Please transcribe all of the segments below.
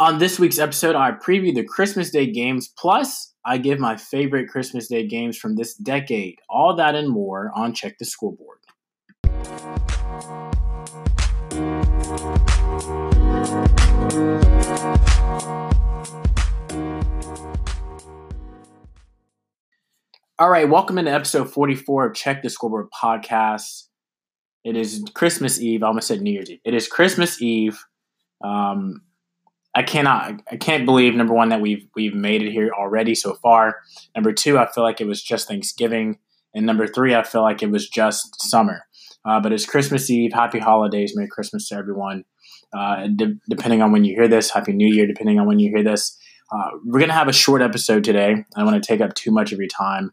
On this week's episode, I preview the Christmas Day games, plus I give my favorite Christmas Day games from this decade. All that and more on Check the Scoreboard. All right, welcome into episode 44 of Check the Scoreboard podcast. It is Christmas Eve. I almost said New Year's Eve. It is Christmas Eve. Um, I cannot, I can't believe number one that we've we've made it here already so far. Number two, I feel like it was just Thanksgiving, and number three, I feel like it was just summer. Uh, but it's Christmas Eve. Happy holidays, Merry Christmas to everyone. Uh, de- depending on when you hear this, Happy New Year. Depending on when you hear this, uh, we're gonna have a short episode today. I don't want to take up too much of your time.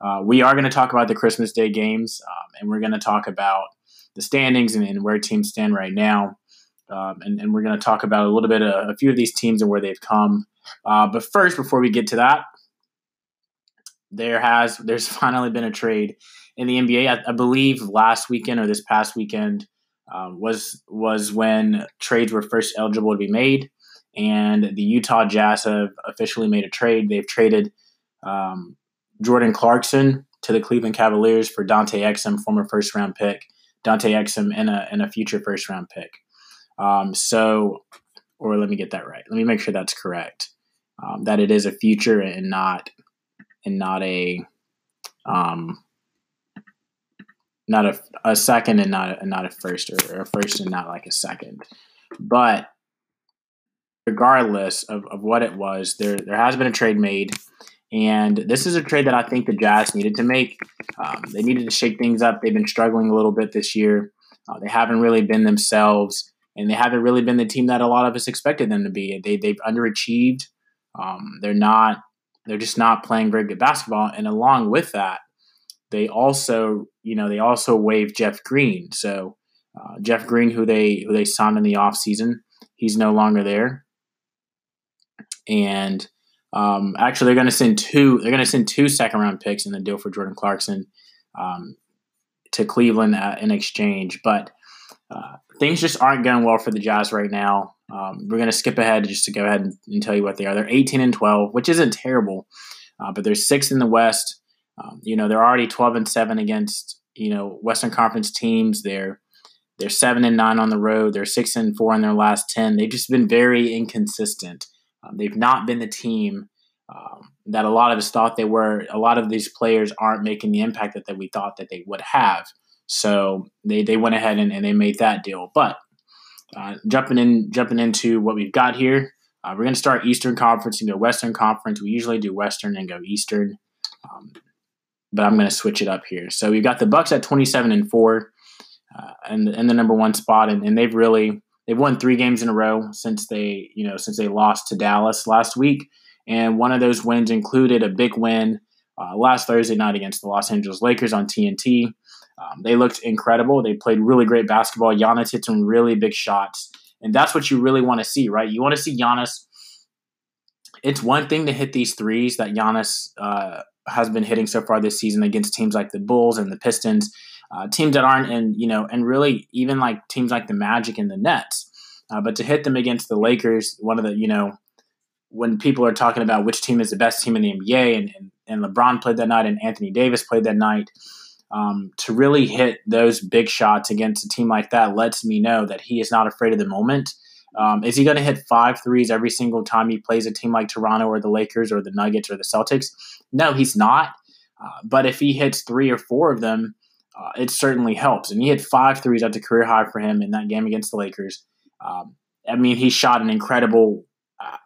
Uh, we are going to talk about the Christmas Day games, um, and we're going to talk about the standings and, and, where teams stand right now. Um, and, and, we're going to talk about a little bit of a few of these teams and where they've come. Uh, but first, before we get to that, there has there's finally been a trade in the NBA. I, I believe last weekend or this past weekend um, was was when trades were first eligible to be made, and the Utah Jazz have officially made a trade. They've traded um, Jordan Clarkson to the Cleveland Cavaliers for Dante Exum, former first round pick, Dante Exum and a and a future first round pick. Um, so, or let me get that right. Let me make sure that's correct. Um, that it is a future and not and not a um, not a, a second and not a, not a first or a first and not like a second. But regardless of, of what it was, there there has been a trade made. And this is a trade that I think the Jazz needed to make. Um, they needed to shake things up. They've been struggling a little bit this year. Uh, they haven't really been themselves and they haven't really been the team that a lot of us expected them to be. They they've underachieved. Um, they're not. They're just not playing very good basketball. And along with that, they also you know they also waived Jeff Green. So uh, Jeff Green, who they who they signed in the offseason, he's no longer there. And um, actually, they're going to send two. They're going to send two second round picks in the deal for Jordan Clarkson um, to Cleveland in exchange. But uh, things just aren't going well for the Jazz right now. Um, we're going to skip ahead just to go ahead and, and, tell you what they are. They're 18 and 12, which isn't terrible, uh, but they're sixth in the West. Um, you know, they're already 12 and seven against you know Western Conference teams. They're they're seven and nine on the road. They're six and four in their last ten. They've just been very inconsistent. Um, they've not been the team um, that a lot of us thought they were. A lot of these players aren't making the impact that, that we thought that they would have. So they, they went ahead and, and they made that deal. But uh, jumping in jumping into what we've got here, uh, we're going to start Eastern Conference and go Western Conference. We usually do Western and go Eastern, um, but I'm going to switch it up here. So we've got the Bucks at 27 and four, uh, and in the number one spot, and, and they've really they've won three games in a row since they you know since they lost to Dallas last week, and one of those wins included a big win uh, last Thursday night against the Los Angeles Lakers on TNT. Um, they looked incredible. They played really great basketball. Giannis hit some really big shots, and that's what you really want to see, right? You want to see Giannis. It's one thing to hit these threes that Giannis uh, has been hitting so far this season against teams like the Bulls and the Pistons, uh, teams that aren't in, you know, and really even like teams like the Magic and the Nets. Uh, but to hit them against the Lakers, one of the, you know, when people are talking about which team is the best team in the NBA, and, and, and LeBron played that night and Anthony Davis played that night, um, to really hit those big shots against a team like that lets me know that he is not afraid of the moment. Um, is he going to hit five threes every single time he plays a team like Toronto or the Lakers or the Nuggets or the Celtics? No, he's not. Uh, but if he hits three or four of them, uh, it certainly helps. And he hit five threes. That's a career high for him in that game against the Lakers. Um, I mean, he shot an incredible.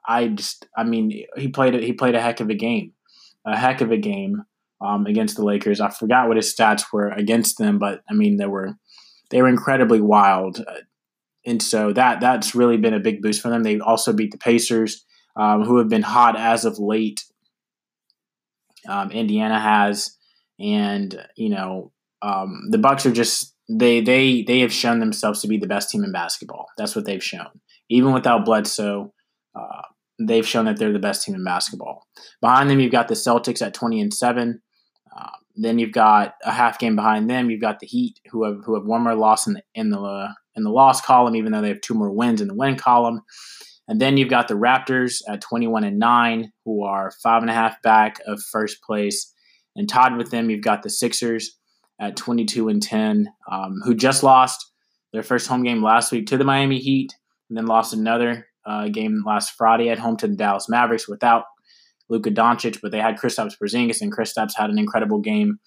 I just, I mean, he played he played a heck of a game, a heck of a game um, against the Lakers. I forgot what his stats were against them, but I mean they were they were incredibly wild, uh, and so that that's really been a big boost for them. They also beat the Pacers, um, who have been hot as of late. Um, Indiana has, and you know um, the Bucks are just they they they have shown themselves to be the best team in basketball. That's what they've shown, even without Bledsoe. Uh, they've shown that they're the best team in basketball. Behind them, you've got the Celtics at 20 and 7, then you've got a half game behind them. You've got the Heat, who have who have one more loss in the in the uh, in the loss column, even though they have two more wins in the win column. And then you've got the Raptors at 21 and 9, who are five and a half back of first place. And tied with them, you've got the Sixers at 22 and 10, um, who just lost their first home game last week to the Miami Heat, and then lost another uh, game last Friday at home to the Dallas Mavericks without Luka Doncic, but they had Kristaps Porzingis, and Kristaps had an incredible game.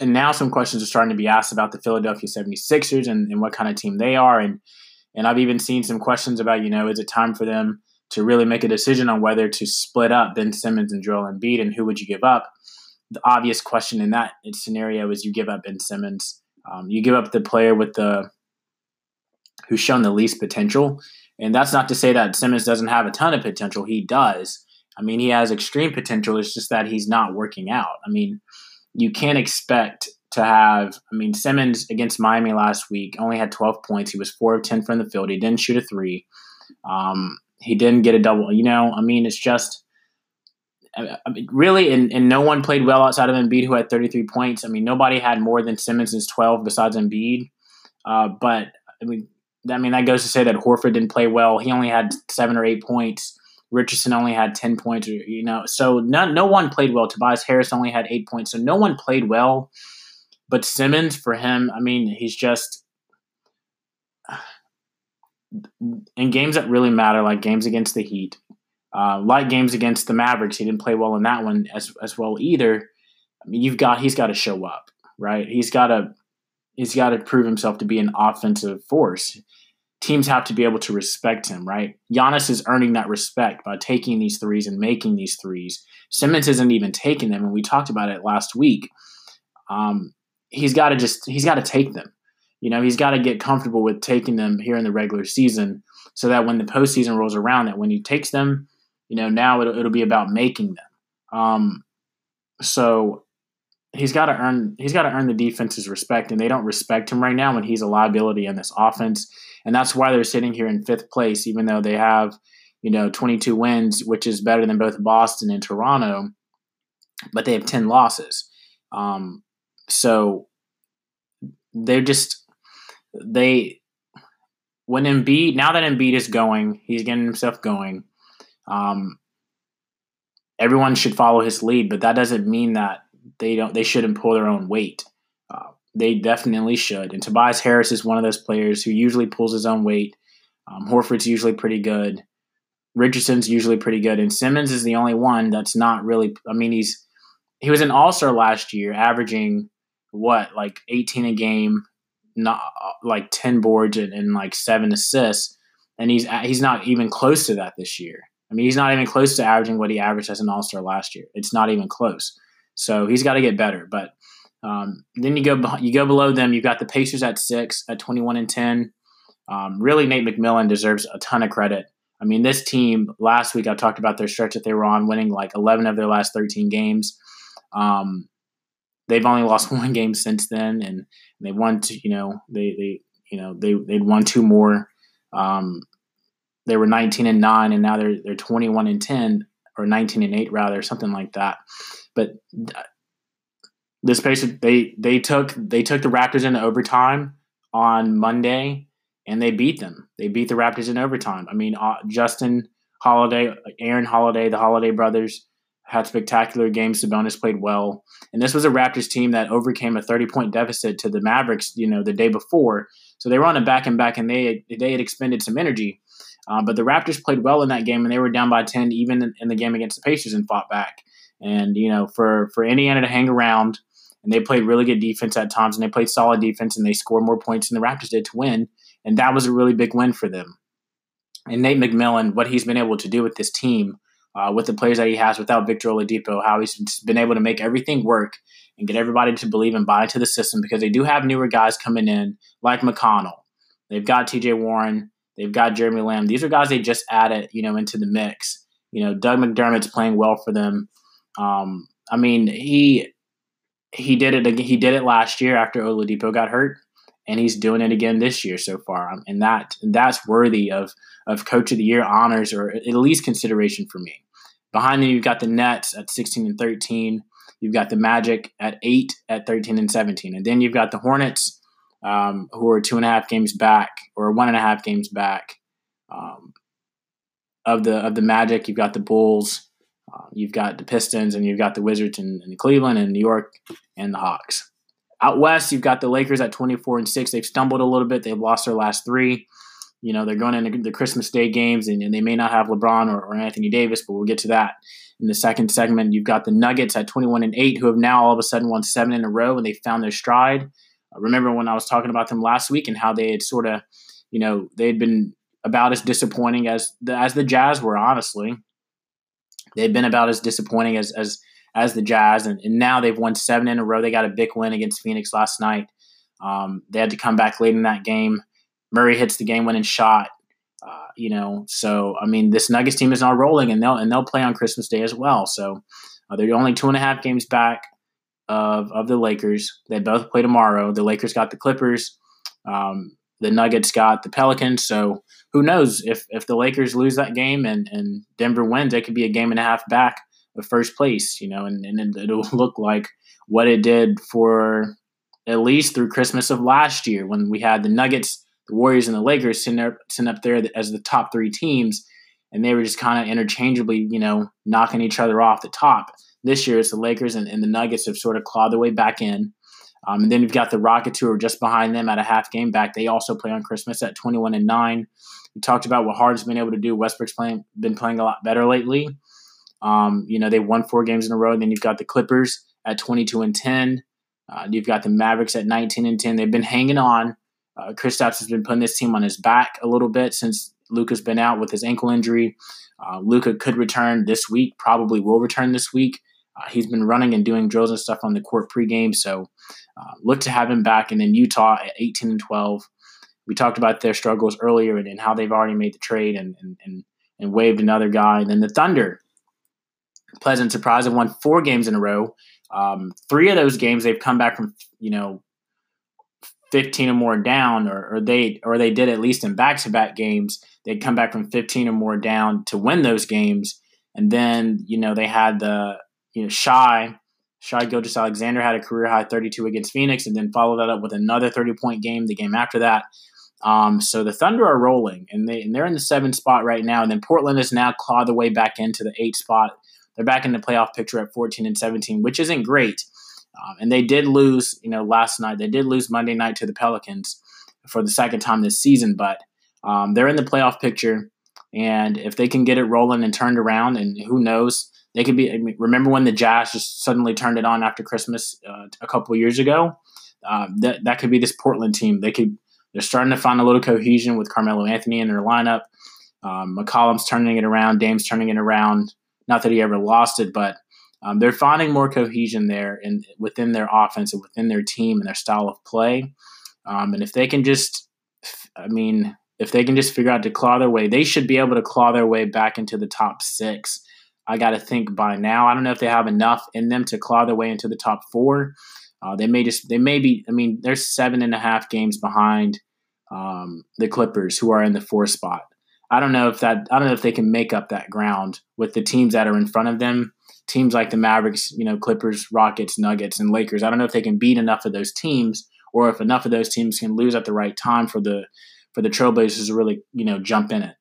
And now some questions are starting to be asked about the Philadelphia 76ers and, and what kind of team they are. And and I've even seen some questions about, you know, is it time for them to really make a decision on whether to split up Ben Simmons and Joel Embiid, and who would you give up? The obvious question in that scenario is you give up Ben Simmons. Um, you give up the player with the who's shown the least potential, and that's not to say that Simmons doesn't have a ton of potential. He does. I mean, he has extreme potential. It's just that he's not working out. I mean, you can't expect to have. I mean, Simmons against Miami last week only had 12 points. He was four of 10 from the field. He didn't shoot a three. Um, he didn't get a double. You know, I mean, it's just. I mean, really, and, and no one played well outside of Embiid, who had 33 points. I mean, nobody had more than Simmons' 12 besides Embiid. Uh, but I mean, I mean, that goes to say that Horford didn't play well. He only had seven or eight points. Richardson only had 10 points, you know, so no, no one played well. Tobias Harris only had eight points, so no one played well. But Simmons, for him, I mean, he's just in games that really matter, like games against the Heat, uh, like games against the Mavericks. He didn't play well in that one as as well either. I mean, you've got he's got to show up, right? He's got to he's got to prove himself to be an offensive force teams have to be able to respect him, right? Giannis is earning that respect by taking these threes and making these threes. Simmons isn't even taking them, and we talked about it last week. Um, he's got to just he's got to take them. You know, he's got to get comfortable with taking them here in the regular season, so that when the postseason rolls around, that when he takes them, you know, now it'll, it'll be about making them. Um, so he's got to earn he's got to earn the defense's respect, and they don't respect him right now when he's a liability in this offense and that's why they're sitting here in fifth place, even though they have you know 22 wins, which is better than both Boston and Toronto, but they have 10 losses. Um, so they're just they when Embiid now that Embiid is going, he's getting himself going. Um, everyone should follow his lead, but that doesn't mean that they don't they shouldn't pull their own weight. Uh, they definitely should. And Tobias Harris is one of those players who usually pulls his own weight. Um, Horford's usually pretty good. Richardson's usually pretty good, and Simmons is the only one that's not really. I mean, he's he was an All Star last year, averaging what like 18 a game, not like 10 boards and, and like seven assists, and he's he's not even close to that this year. I mean, he's not even close to averaging what he averaged as an All Star last year. It's not even close. So he's got to get better. But um, then you go you go below them. You've got the Pacers at six, at twenty one and ten. Um, really, Nate McMillan deserves a ton of credit. I mean, this team last week I talked about their stretch that they were on, winning like eleven of their last thirteen games. Um, they've only lost one game since then, and they won. To, you know, they they you know they they'd won two more. Um, they were nineteen and nine, and now they're they're twenty one and ten, or nineteen and eight rather, something like that. But this Pacers they they took they took the Raptors into overtime on Monday and they beat them. They beat the Raptors in overtime. I mean, uh, Justin Holiday, Aaron Holiday, the Holiday brothers had spectacular games. Sabonis played well, and this was a Raptors team that overcame a thirty point deficit to the Mavericks. You know, the day before, so they were on a back and back, and they they had expended some energy. Uh, but the Raptors played well in that game, and they were down by ten even in, in the game against the Pacers and fought back. And you know, for for Indiana to hang around and they played really good defense at times, and they played solid defense, and they scored more points than the Raptors did to win, and that was a really big win for them. And Nate McMillan, what he's been able to do with this team, uh, with the players that he has without Victor Oladipo, how he's been able to make everything work and get everybody to believe and buy into the system because they do have newer guys coming in like McConnell. They've got T.J. Warren. They've got Jeremy Lamb. These are guys they just added, you know, into the mix. You know, Doug McDermott's playing well for them. Um, I mean, he he did it again. He did it last year after Oladipo got hurt, and he's doing it again this year so far. Um, and that that's worthy of of Coach of the Year honors or at least consideration for me. Behind them, you've got the Nets at 16 and 13. You've got the Magic at eight at 13 and 17, and then you've got the Hornets, um, who are two and a half games back or one and a half games back. Um, of the of the Magic, you've got the Bulls, uh, you've got the Pistons, and you've got the Wizards in, in Cleveland and New York and the Hawks. Out west, you've got the Lakers at 24 and 6. They've stumbled a little bit. They've lost their last three. You know, they're going into the Christmas Day games, and, and they may not have LeBron or, or, Anthony Davis, but we'll get to that in the second segment. You've got the Nuggets at 21 and 8, who have now all of a sudden won seven in a row, and they found their stride. Uh, remember when I was talking about them last week and how they had sort of, you know, they had been about as disappointing as the, as the Jazz were, honestly. They've been about as disappointing as as as the Jazz, and, and now they've won seven in a row. They got a big win against Phoenix last night. Um, they had to come back late in that game. Murray hits the game-winning shot. Uh, you know, so I mean, this Nuggets team is now rolling, and they'll and they'll play on Christmas Day as well. So uh, they're only two and a half games back of of the Lakers. They both play tomorrow. The Lakers got the Clippers. Um, the Nuggets got the Pelicans. So who knows if if the Lakers lose that game and and Denver wins, it could be a game and a half back of first place. You know, and and it'll look like what it did for at least through Christmas of last year when we had the Nuggets, the Warriors, and the Lakers sitting up, sitting up there as the top three teams, and they were just kind of interchangeably, you know, knocking each other off the top. This year, it's the Lakers and, and the Nuggets have sort of clawed their way back in. Um, and then you've got the Rockets who are just behind them at a half game back. They also play on Christmas at 21 and 9. We talked about what Harden's been able to do. Westbrook's playing, been playing a lot better lately. Um, you know, they won four games in a row. And then you've got the Clippers at 22 and 10. Uh, you've got the Mavericks at 19 and 10. They've been hanging on. Uh, Kristaps has been putting this team on his back a little bit since Luka's been out with his ankle injury. Uh, Luka could return this week, probably will return this week. Uh, he's been running and doing drills and stuff on the court pregame, so uh, look to have him back. And then Utah at 18 and 12. We talked about their struggles earlier and, and how they've already made the trade and, and, and, and waived another guy. And then the Thunder, pleasant surprise, have won four games in a row. Um, three of those games they've come back from, you know, 15 or more down, or, or they or they did at least in back to back games. They'd come back from 15 or more down to win those games, and then you know they had the you know Shai Shai Gilgeous-Alexander had a career high 32 against Phoenix, and then followed that up with another 30 point game the game after that. Um, so the Thunder are rolling, and they and they're in the seventh spot right now. And then Portland has now clawed the way back into the eighth spot. They're back in the playoff picture at 14 and 17, which isn't great. Um, and they did lose, you know, last night. They did lose Monday night to the Pelicans for the second time this season, but um, they're in the playoff picture. And if they can get it rolling and turned around, and who knows, they could be. I mean, remember when the Jazz just suddenly turned it on after Christmas uh, a couple years ago? Um, that that could be this Portland team. They could. They're starting to find a little cohesion with Carmelo Anthony in their lineup. Um, McCollum's turning it around. Dame's turning it around. Not that he ever lost it, but um, they're finding more cohesion there and within their offense and within their team and their style of play. Um, and if they can just, I mean, if they can just figure out to claw their way, they should be able to claw their way back into the top six. I got to think by now. I don't know if they have enough in them to claw their way into the top four. Uh, they may just, they may be, I mean, they're seven and a half games behind um, the Clippers, who are in the four spot. I don't know if that, I don't know if they can make up that ground with the teams that are in front of them. Teams like the Mavericks, you know, Clippers, Rockets, Nuggets, and Lakers. I don't know if they can beat enough of those teams, or if enough of those teams can lose at the right time for the for the Trailblazers to really, you know, jump in it.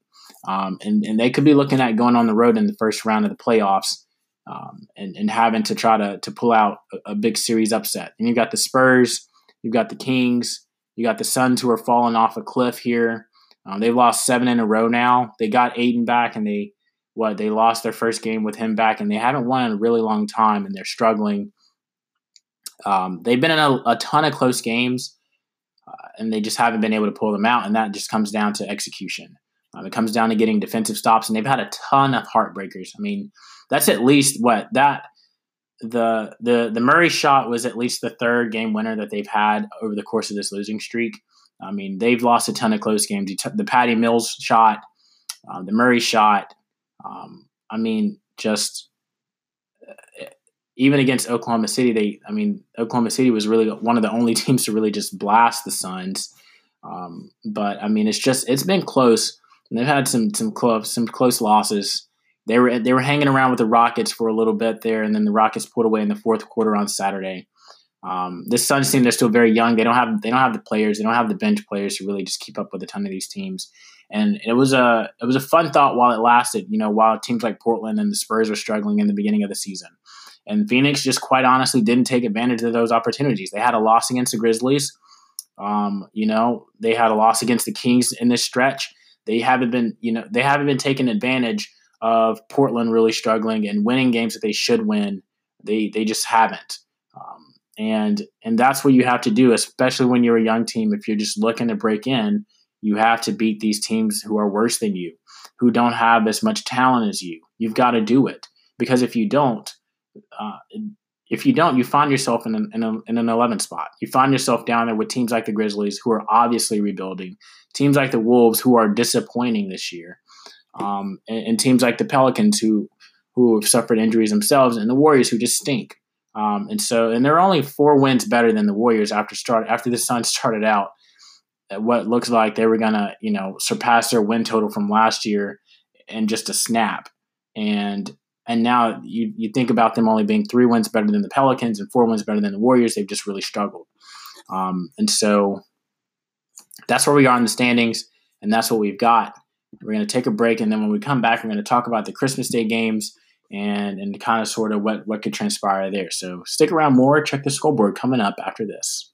Um, and, and they could be looking at going on the road in the first round of the playoffs um, and, and having to try to, to pull out a, a, big series upset. And you've got the Spurs, you've got the Kings, you got the Suns who are falling off a cliff here. Um, they've lost seven in a row now. They got Ayton back and they what they lost their first game with him back and they haven't won in a really long time and they're struggling. Um, they've been in a, a, ton of close games uh, and they just haven't been able to pull them out and that just comes down to execution. Um, it comes down to getting defensive stops, and they've had a ton of heartbreakers. I mean, that's at least what that the the the Murray shot was at least the third game winner that they've had over the course of this losing streak. I mean, they've lost a ton of close games. The Patty Mills shot, um, the Murray shot. Um, I mean, just uh, even against Oklahoma City, they. I mean, Oklahoma City was really one of the only teams to really just blast the Suns. Um, but I mean, it's just it's been close. And they've had some some close some close losses. They were they were hanging around with the Rockets for a little bit there, and then the Rockets pulled away in the fourth quarter on Saturday. Um, this Suns team, they're still very young. They don't have they don't have the players. They don't have the bench players to really just keep up with a ton of these teams. And it was a it was a fun thought while it lasted. You know, while teams like Portland and the Spurs were struggling in the beginning of the season, and Phoenix just quite honestly didn't take advantage of those opportunities. They had a loss against the Grizzlies. Um, you know, they had a loss against the Kings in this stretch. They haven't been, you know, they haven't been taking advantage of Portland really struggling and winning games that they should win. They they just haven't. Um, and and that's what you have to do, especially when you're a young team. If you're just looking to break in, you have to beat these teams who are worse than you, who don't have as much talent as you. You've got to do it because if you don't, uh, if you don't, you find yourself in an, in, a, in an 11 spot. You find yourself down there with teams like the Grizzlies, who are obviously rebuilding, teams like the Wolves, who are disappointing this year, um, and, and, teams like the Pelicans, who who have suffered injuries themselves, and the Warriors, who just stink. Um, and so, and they're only four wins better than the Warriors after start after the Suns started out. At what looks like they were gonna, you know, surpass their win total from last year in just a snap. And and now you, you think about them only being three wins better than the Pelicans and four wins better than the Warriors. They've just really struggled. Um, and so that's where we are in the standings, and that's what we've got. We're going to take a break, and then when we come back, we're going to talk about the Christmas Day games and and kind of sort of what what could transpire there. So stick around more. Check the scoreboard coming up after this.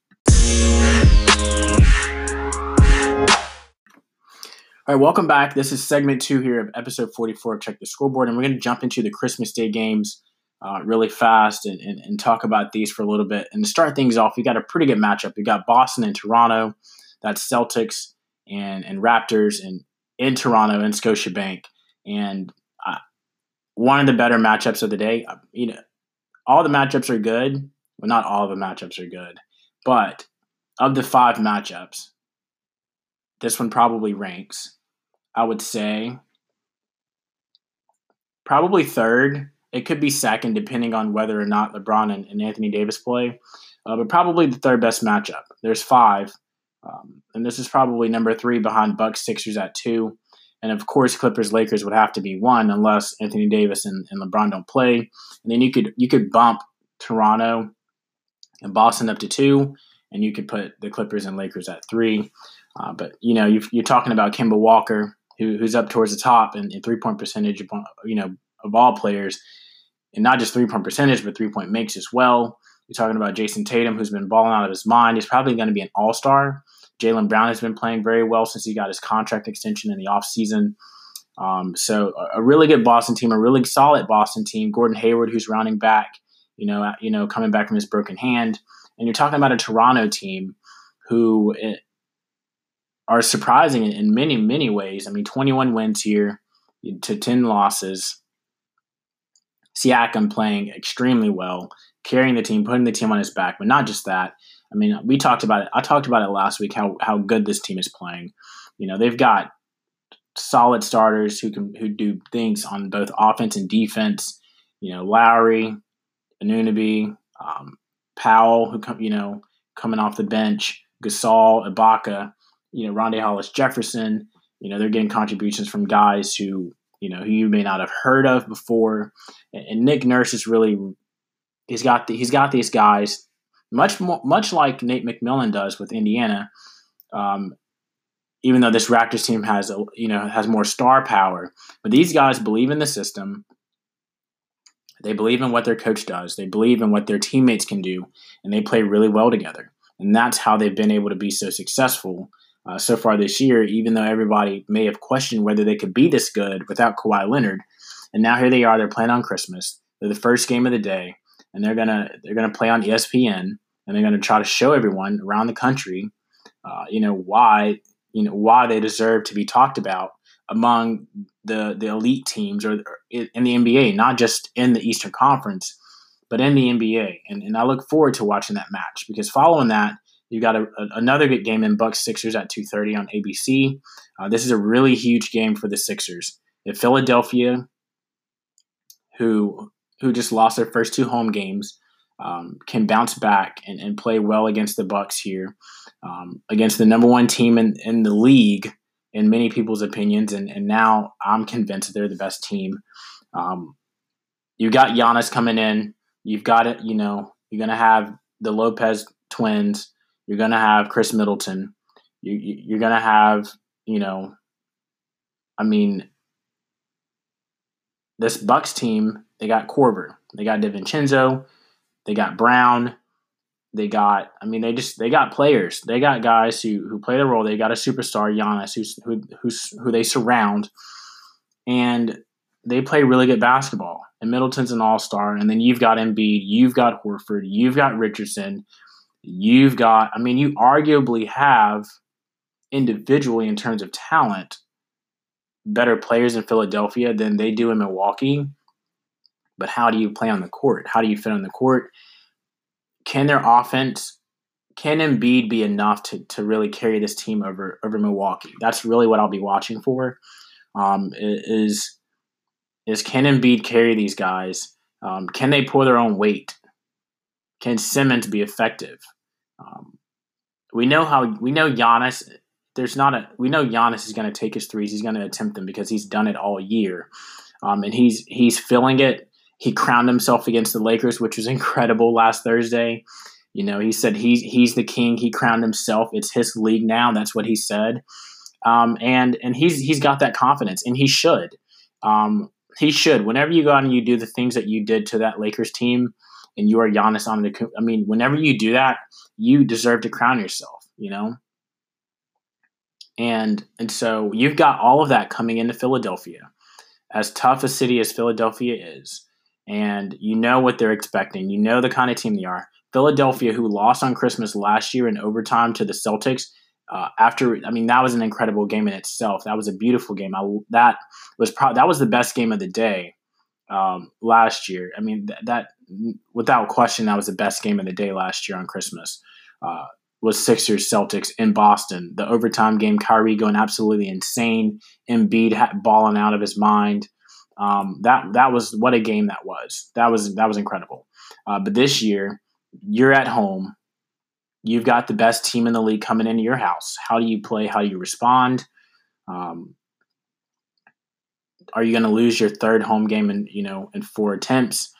All right, welcome back. This is segment two here of episode 44 of Check the Scoreboard, and we're going to jump into the Christmas Day games uh, really fast and, and, and, talk about these for a little bit. And to start things off, we got a pretty good matchup. We got Boston and Toronto. That's Celtics and, and Raptors and in Toronto and Scotiabank. And uh, one of the better matchups of the day. Uh, you know, all the matchups are good. Well, not all of the matchups are good, but of the five matchups, this one probably ranks I would say probably third. It could be second, depending on whether or not LeBron and, and Anthony Davis play, uh, but probably the third best matchup. There's five, um, and this is probably number three behind Bucks Sixers at two, and of course Clippers Lakers would have to be one unless Anthony Davis and, and LeBron don't play, and then you could you could bump Toronto and Boston up to two, and you could put the Clippers and Lakers at three. Uh, but you know, you are talking about Kemba Walker, who, who's up towards the top in, in three point percentage, you know, of all players, and not just three point percentage, but three point makes as well. You're talking about Jayson Tatum, who's been balling out of his mind. He's probably going to be an all star. Jaylen Brown has been playing very well since he got his contract extension in the offseason. Um, so a, a really good Boston team, a really solid Boston team. Gordon Hayward, who's rounding back, you know, you know, coming back from his broken hand, and you're talking about a Toronto team who eh, are surprising in, many, many ways. I mean, 21 wins here to 10 losses. Siakam playing extremely well, carrying the team, putting the team on his back, but not just that. I mean, we talked about it. I talked about it last week how how good this team is playing. You know, they've got solid starters who can who do things on both offense and defense. You know, Lowry, Anunoby, um, Powell, who come you know coming off the bench, Gasol, Ibaka you know, Rondae Hollis Jefferson. You know, they're getting contributions from guys who, you know, who you may not have heard of before. And, and Nick Nurse is really he's got the, he's got these guys much more, much like Nate McMillan does with Indiana. Um, even though this Raptors team has a, you know has more star power, but these guys believe in the system. They believe in what their coach does. They believe in what their teammates can do, and they play really well together. And that's how they've been able to be so successful uh, so far this year, even though everybody may have questioned whether they could be this good without Kawhi Leonard. And now here they are. They're playing on Christmas. They're the first game of the day, and they're gonna they're gonna play on ESPN, and they're gonna try to show everyone around the country, uh, you know, why you know why they deserve to be talked about among the the elite teams or in the NBA, not just in the Eastern Conference, but in the NBA. And, and I look forward to watching that match because following that, you got a, a, another good game in Bucks Sixers at 2:30 on ABC. Uh, this is a really huge game for the Sixers. If Philadelphia, who who just lost their first two home games, um, can bounce back and, and play well against the Bucks here, um, against the number one team in, in the league, in many people's opinions, and, and now I'm convinced they're the best team. Um, you got Giannis coming in. You've got it. You know, you're gonna have the Lopez twins. You're going to have Khris Middleton. You, you're going to have, you know, I mean, this Bucks team, they got Korver, they got DiVincenzo, they got Brown, they got. I mean, they just they got players. They got guys who who play the role. They got a superstar, Giannis, who's who who's who they surround, and they play really good basketball. And Middleton's an all star, and then you've got Embiid, you've got Horford, you've got Richardson, you've got. I mean, you arguably have individually in terms of talent better players in Philadelphia than they do in Milwaukee. But how do you play on the court? How do you fit on the court? Can their offense, can Embiid be enough to, to really carry this team over over Milwaukee? That's really what I'll be watching for. Um, is is can Embiid carry these guys? Um, can they pull their own weight? Can Simmons be effective? Um, we know how we know Giannis there's not a we know Giannis is going to take his threes. He's going to attempt them because he's done it all year, um, and he's he's feeling it. He crowned himself against the Lakers, which was incredible last Thursday. You know, he said he's he's the king. He crowned himself. It's his league now. That's what he said, um, and and he's he's got that confidence, and he should. Um, he should. Whenever you go out and you do the things that you did to that Lakers team, and you are Giannis on the, I mean, whenever you do that, you deserve to crown yourself. You know, and and so you've got all of that coming into Philadelphia. As tough a city as Philadelphia is, and you know what they're expecting. You know the kind of team they are. Philadelphia, who lost on Christmas last year in overtime to the Celtics, uh, after I mean that was an incredible game in itself. That was a beautiful game. I, that was pro- that was the best game of the day um, last year. I mean th- that without question that was the best game of the day last year on Christmas. Uh, was Sixers Celtics in Boston. The overtime game, Kyrie going absolutely insane, Embiid balling out of his mind. Um, that that was what a game that was. That was that was incredible. Uh, but this year, you're at home. You've got the best team in the league coming into your house. How do you play? How do you respond? Um, are you going to lose your third home game in you know in four attempts?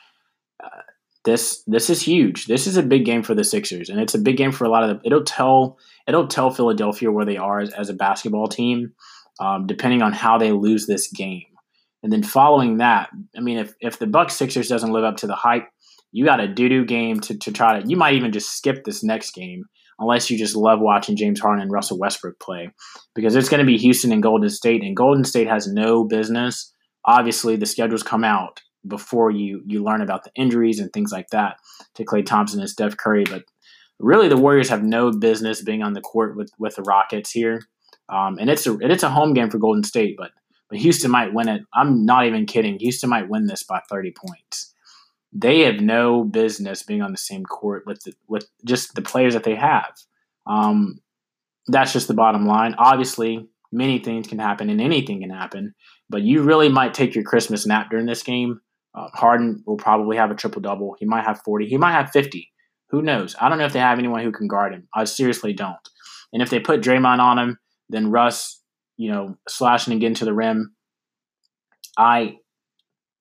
Uh, this this is huge. This is a big game for the Sixers, and it's a big game for a lot of the. It'll tell it'll tell Philadelphia where they are as, as a basketball team, um, depending on how they lose this game. And then following that, I mean, if if the Bucks Sixers doesn't live up to the hype, you got a doo doo game to to try to. You might even just skip this next game unless you just love watching James Harden and Russell Westbrook play, because it's going to be Houston and Golden State, and Golden State has no business. Obviously, the schedules come out before you you learn about the injuries and things like that to Klay Thompson and Steph Curry. But really, the Warriors have no business being on the court with with the Rockets here. Um, and it's a it's a home game for Golden State, but but Houston might win it. I'm not even kidding. Houston might win this by 30 points. They have no business being on the same court with the, with just the players that they have. Um, that's just the bottom line. Obviously, many things can happen and anything can happen, but you really might take your Christmas nap during this game uh, Harden will probably have a triple double. He might have 40. He might have 50. Who knows? I don't know if they have anyone who can guard him. I seriously don't. And if they put Draymond on him, then Russ, you know, slashing again to the rim. I,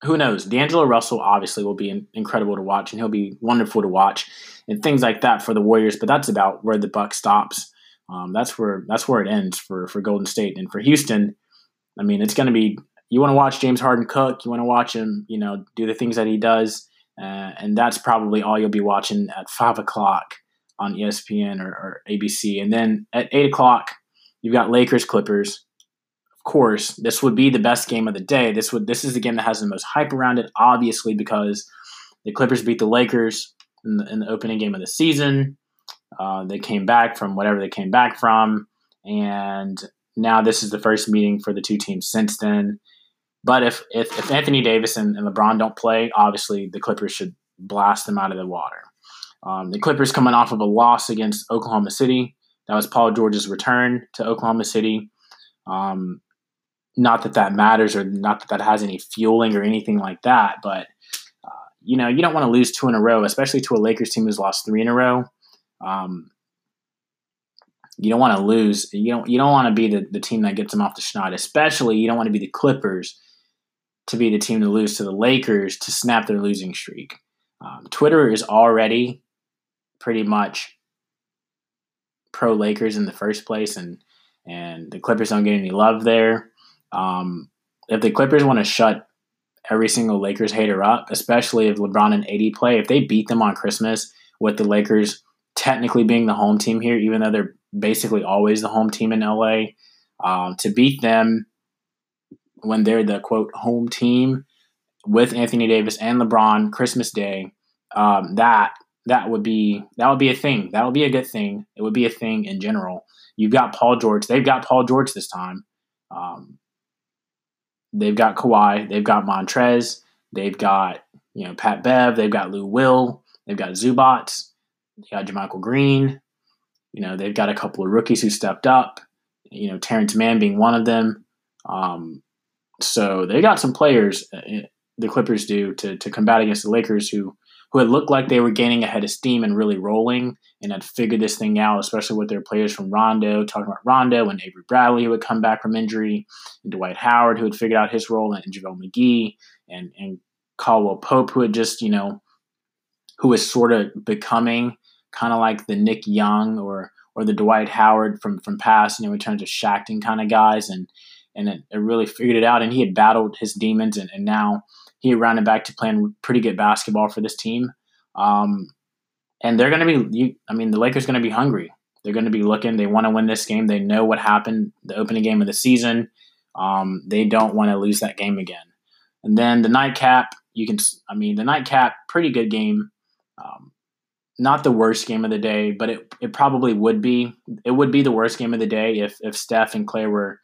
who knows? D'Angelo Russell obviously will be incredible to watch, and he'll be wonderful to watch, and things like that for the Warriors. But that's about where the buck stops. Um, that's where that's where it ends for for Golden State and for Houston. I mean, it's going to be you want to watch James Harden cook. You want to watch him, you know, do the things that he does, uh, and that's probably all you'll be watching at five o'clock on ESPN or, or ABC. And then at eight o'clock, you've got Lakers Clippers. Of course, this would be the best game of the day. This would this is the game that has the most hype around it, obviously because the Clippers beat the Lakers in the, in the opening game of the season. Uh, they came back from whatever they came back from, and now this is the first meeting for the two teams since then. But if if, if Anthony Davis and, and LeBron don't play, obviously the Clippers should blast them out of the water. Um, the Clippers coming off of a loss against Oklahoma City. That was Paul George's return to Oklahoma City. Um, not that that matters or not that that has any fueling or anything like that, but uh, you know you don't want to lose two in a row, especially to a Lakers team who's lost three in a row. Um, you don't want to lose. You don't you don't want to be the, the team that gets them off the schneid. Especially you don't want to be the Clippers to be the team to lose to the Lakers to snap their losing streak. Um, Twitter is already pretty much pro Lakers in the first place, and and the Clippers don't get any love there. Um, if the Clippers want to shut every single Lakers hater up, especially if LeBron and AD play, if they beat them on Christmas with the Lakers technically being the home team here, even though they're basically always the home team in LA, um, to beat them when they're the quote home team with Anthony Davis and LeBron Christmas Day, um, that that would be that would be a thing. That would be a good thing. It would be a thing in general. You've got Paul George. They've got Paul George this time. Um, they've got Kawhi. They've got Montrez. They've got you know Pat Bev. They've got Lou Will. They've got Zubac. They got JaMychal Green. You know they've got a couple of rookies who stepped up. You know Terance Mann being one of them. Um, so they got some players. Uh, the Clippers do to to combat against the Lakers who who had looked like they were gaining a head of steam and really rolling and had figured this thing out, especially with their players from Rondo, talking about Rondo and Avery Bradley, who had come back from injury, and Dwight Howard, who had figured out his role, and, and JaVale McGee, and, and Caldwell Pope, who had just, you know, who was sort of becoming kind of like the Nick Young or or the Dwight Howard from from past, you know, in terms of Shaqtin' kind of guys, and and it, it, really figured it out. And he had battled his demons, and, and now he rounded back to playing pretty good basketball for this team. Um, and they're going to be, I mean, the Lakers going to be hungry. They're going to be looking. They want to win this game. They know what happened the opening game of the season. Um, they don't want to lose that game again. And then the nightcap, you can, I mean, the nightcap, pretty good game. Um, not the worst game of the day, but it, it probably would be. It would be the worst game of the day if if Steph and Klay were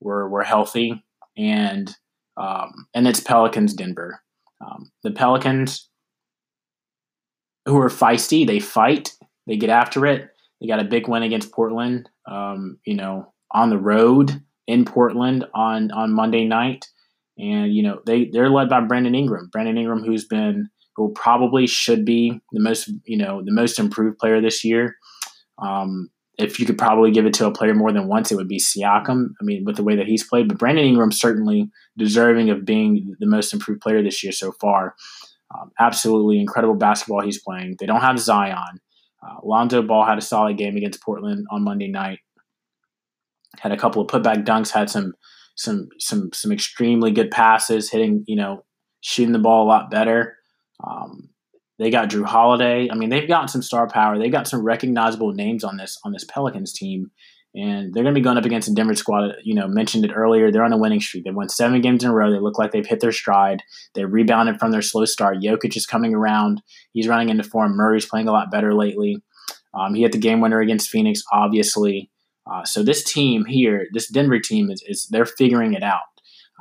were were healthy. And um, and it's Pelicans Denver. Um, the Pelicans, who are feisty, they fight, they get after it. They got a big win against Portland. Um, you know, on the road in Portland on on Monday night, and you know they they're led by Brandon Ingram. Brandon Ingram, who's been who probably should be the most you know the most improved player this year. Um, if you could probably give it to a player more than once, it would be Siakam. I mean, with the way that he's played, but Brandon Ingram certainly deserving of being the most improved player this year so far. Um, absolutely incredible basketball he's playing. They don't have Zion. Uh, Lonzo Ball had a solid game against Portland on Monday night. Had a couple of putback dunks. Had some some some some extremely good passes, hitting you know shooting the ball a lot better. Um, they got Jrue Holiday. I mean, they've got some star power. They've got some recognizable names on this on this Pelicans team, and they're going to be going up against a Denver squad. You know, mentioned it earlier. They're on a winning streak. They've won seven games in a row. They look like they've hit their stride. They rebounded from their slow start. Jokic is coming around. He's running into form. Murray's playing a lot better lately. Um, he hit the game winner against Phoenix, obviously. Uh, so this team here, this Denver team, is, is they're figuring it out.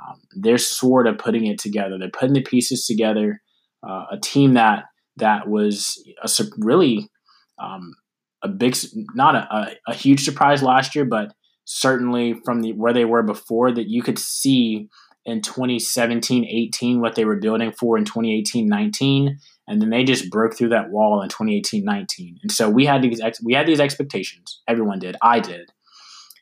Um, they're sort of putting it together. They're putting the pieces together. Uh, a team that that was a really um, a big, not a, a, huge surprise last year, but certainly from the where they were before that you could see in 2017 18 what they were building for in 2018 19 and then they just broke through that wall in 2018 19 and so we had these we had these expectations. Everyone did. I did.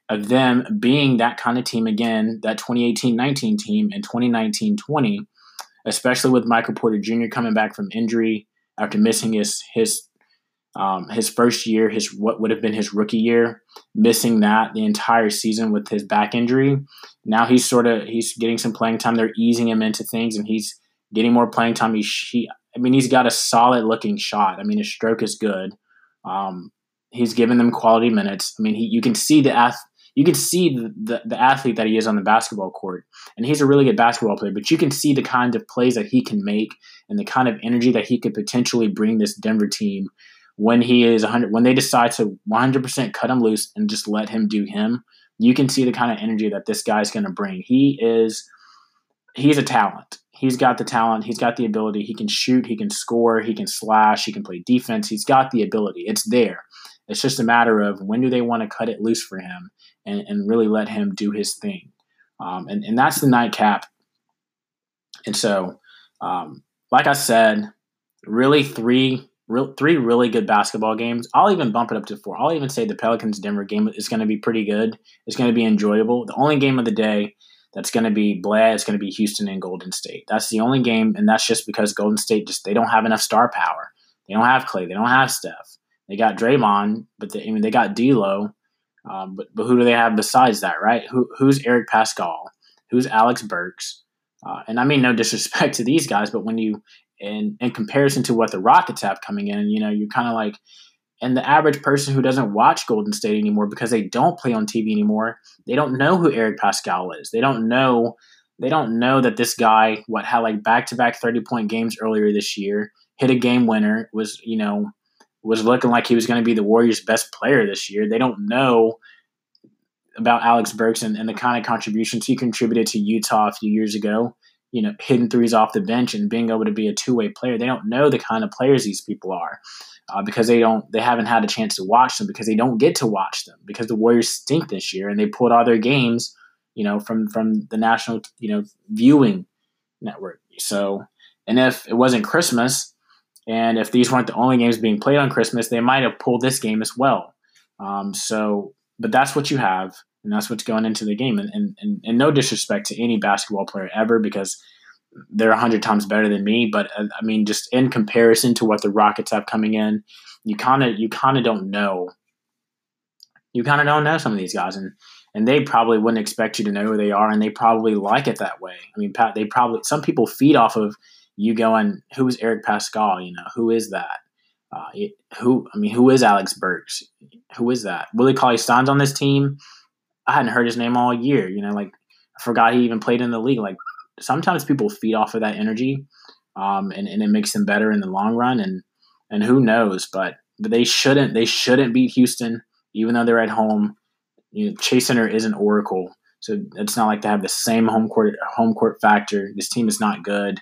Of them being that kind of team again that 2018 19 team and 2019 20 especially with michael porter jr coming back from injury after missing his his um, his first year, his what would have been his rookie year, missing that the entire season with his back injury. Now he's sort of he's getting some playing time. They're easing him into things, and he's getting more playing time. He, he I mean, he's got a solid looking shot. I mean, his stroke is good. Um, he's given them quality minutes. I mean, he, you can see the ath- you can see the, the, the, athlete that he is on the basketball court. And he's a really good basketball player, but you can see the kind of plays that he can make and the kind of energy that he could potentially bring this Denver team when he is 100 when they decide to 100% cut him loose and just let him do him. You can see the kind of energy that this guy's going to bring. He is he's a talent. He's got the talent, he's got the ability, he can shoot, he can score, he can slash, he can play defense. He's got the ability. It's there. It's just a matter of when do they want to cut it loose for him and, and really let him do his thing. Um, and, and that's the nightcap. And so, um, like I said, really three real, three really good basketball games. I'll even bump it up to four. I'll even say the Pelicans Denver game is going to be pretty good. It's going to be enjoyable. The only game of the day that's going to be blah is going to be Houston and Golden State. That's the only game, and that's just because Golden State just they don't have enough star power. They don't have Klay. They don't have Steph. They got Draymond, but they, I mean they got D'Lo. Um, but but who do they have besides that, right? Who who's Eric Paschall? who's Alec Burks? Uh, and I mean no disrespect to these guys, but when you in in comparison to what the Rockets have coming in, you know, you're kind of like, and the average person who doesn't watch Golden State anymore because they don't play on TV anymore, they don't know who Eric Paschall is. They don't know they don't know that this guy what had like back to back 30 point games earlier this year, hit a game winner, was, you know, was looking like he was going to be the Warriors' best player this year. They don't know about Alec Burks and, and the kind of contributions he contributed to Utah a few years ago you know, hitting threes off the bench and being able to be a two way player. They don't know the kind of players these people are uh, because they don't, they haven't had a chance to watch them because they don't get to watch them because the Warriors stink this year and they pulled all their games, you know, from from the national, you know, viewing network. So, and if it wasn't Christmas, and if these weren't the only games being played on Christmas, they might have pulled this game as well. Um, so, but that's what you have and that's what's going into the game. And, and, and, and no disrespect to any basketball player ever, because they're a hundred times better than me. But uh, I mean, just in comparison to what the Rockets have coming in, you kind of you kind of don't know. You kind of don't know some of these guys, and and they probably wouldn't expect you to know who they are, and they probably like it that way. I mean, Pat, they probably some people feed off of you going, "Who is Eric Paschall? You know, who is that? Uh, who I mean, who is Alec Burks? Who is that? Willie Cauley Stein's on this team I hadn't heard his name all year. You know, like I forgot he even played in the league. Like sometimes people feed off of that energy, um, and, and it makes them better in the long run. And and who knows? But but they shouldn't they shouldn't beat Houston, even though they're at home. You know, Chase Center is an oracle, so it's not like they have the same home court home court factor. This team is not good.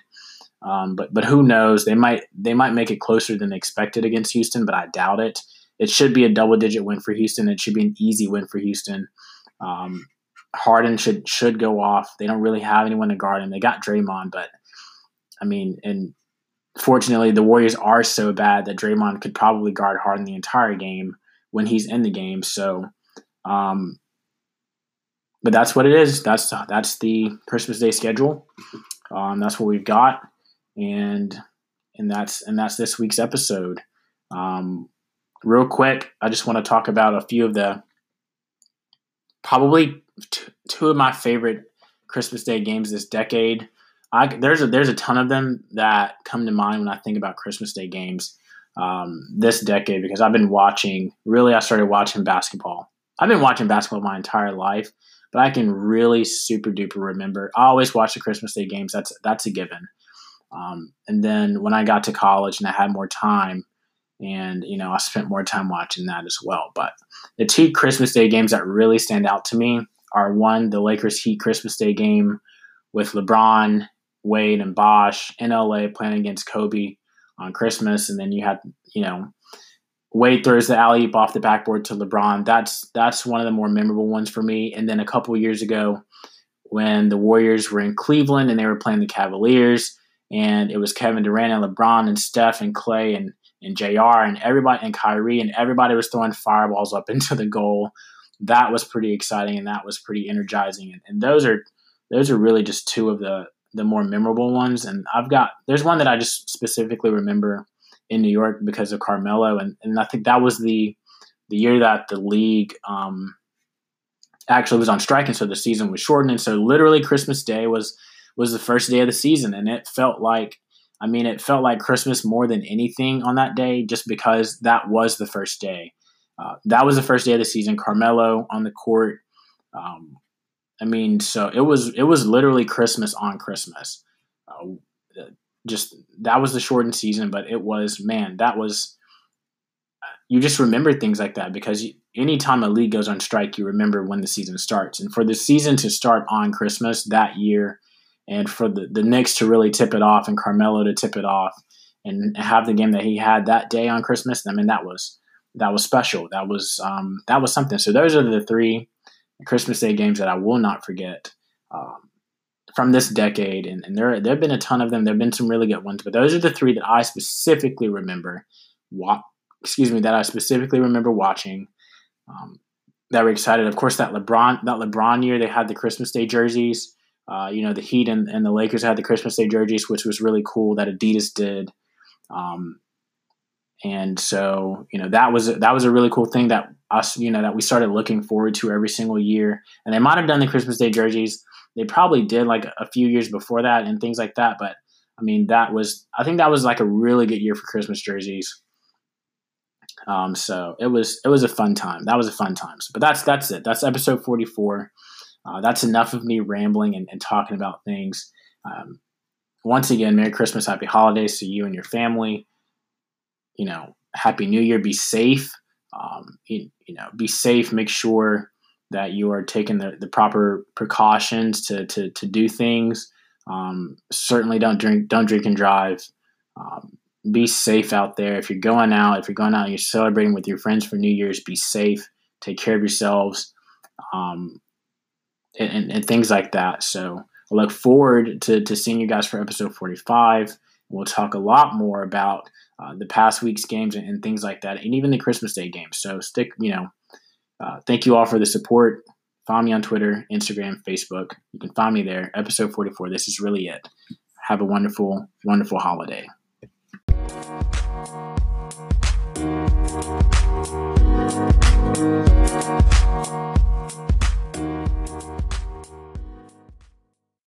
Um, but but who knows? They might they might make it closer than expected against Houston, but I doubt it. It should be a double digit win for Houston. It should be an easy win for Houston. Um, Harden should should go off. They don't really have anyone to guard him. They got Draymond, but I mean, and fortunately, the Warriors are so bad that Draymond could probably guard Harden the entire game when he's in the game. So, um, but that's what it is. That's that's the Christmas Day schedule. Um, that's what we've got, and and that's and that's this week's episode. Um, real quick, I just want to talk about a few of the probably t- two of my favorite Christmas Day games this decade. I, there's a there's a ton of them that come to mind when I think about Christmas Day games um, this decade because I've been watching. Really, I started watching basketball. I've been watching basketball my entire life, but I can really super duper remember. I always watch the Christmas Day games. That's that's a given. Um, and then when I got to college and I had more time, and you know I spent more time watching that as well. But the two Christmas Day games that really stand out to me are one the Lakers Heat Christmas Day game with LeBron, Wade, and Bosh in LA playing against Kobe on Christmas, and then you had you know Wade throws the alley oop off the backboard to LeBron. That's that's one of the more memorable ones for me. And then a couple years ago, when the Warriors were in Cleveland and they were playing the Cavaliers, and it was Kevin Durant and LeBron and Steph and Klay and and JR and everybody and Kyrie and everybody was throwing fireballs up into the goal. That was pretty exciting and that was pretty energizing. And, and those are those are really just two of the the more memorable ones. And I've got there's one that I just specifically remember in New York because of Carmelo, and, and I think that was the the year that the league um, actually was on strike, and so the season was shortened. And so literally Christmas Day was was the first day of the season, and it felt like I mean, it felt like Christmas more than anything on that day, just because that was the first day. Uh, that was the first day of the season. Carmelo on the court. Um, I mean, so it was it was literally Christmas on Christmas. Uh, just that was the shortened season, but it was man, that was. You just remember things like that because you, anytime a league goes on strike, you remember when the season starts. And for the season to start on Christmas that year, and for the, the Knicks to really tip it off and Carmelo to tip it off and have the game that he had that day on Christmas, I mean that was that was special. That was um, that was something. So those are the three Christmas Day games that I will not forget um, from this decade, and, and there there have been a ton of them. There have been some really good ones, but those are the three that I specifically remember. Wa- excuse me, that I specifically remember watching. Um, that were excited. Of course, that LeBron that LeBron year they had the Christmas Day jerseys. Uh, you know, the Heat and, and, the Lakers had the Christmas Day jerseys, which was really cool that Adidas did. Um, and so, you know, that was that was a really cool thing that us, you know, that we started looking forward to every single year. And they might have done the Christmas Day jerseys they probably did like a few years before that and things like that. But I mean, that was I think that was like a really good year for Christmas jerseys. Um, so it was it was a fun time. That was a fun time. So, but that's that's it. That's episode forty four. Uh, that's enough of me rambling and, and talking about things. Um, once again, Merry Christmas, Happy Holidays to you and your family. You know, Happy New Year. Be safe. Um, you, you know, be safe. Make sure that you are taking the, the proper precautions to, to, to do things. Um, certainly don't drink, don't drink and drive. Um, be safe out there. If you're going out, if you're going out and you're celebrating with your friends for New Year's, be safe. Take care of yourselves, um, and, and things like that. So I look forward to, to seeing you guys for episode 45. We'll talk a lot more about uh, the past week's games and, and, things like that, and even the Christmas Day games. So stick, you know, uh, thank you all for the support. Find me on Twitter, Instagram, Facebook. You can find me there. Episode 44. This is really it. Have a wonderful, wonderful holiday.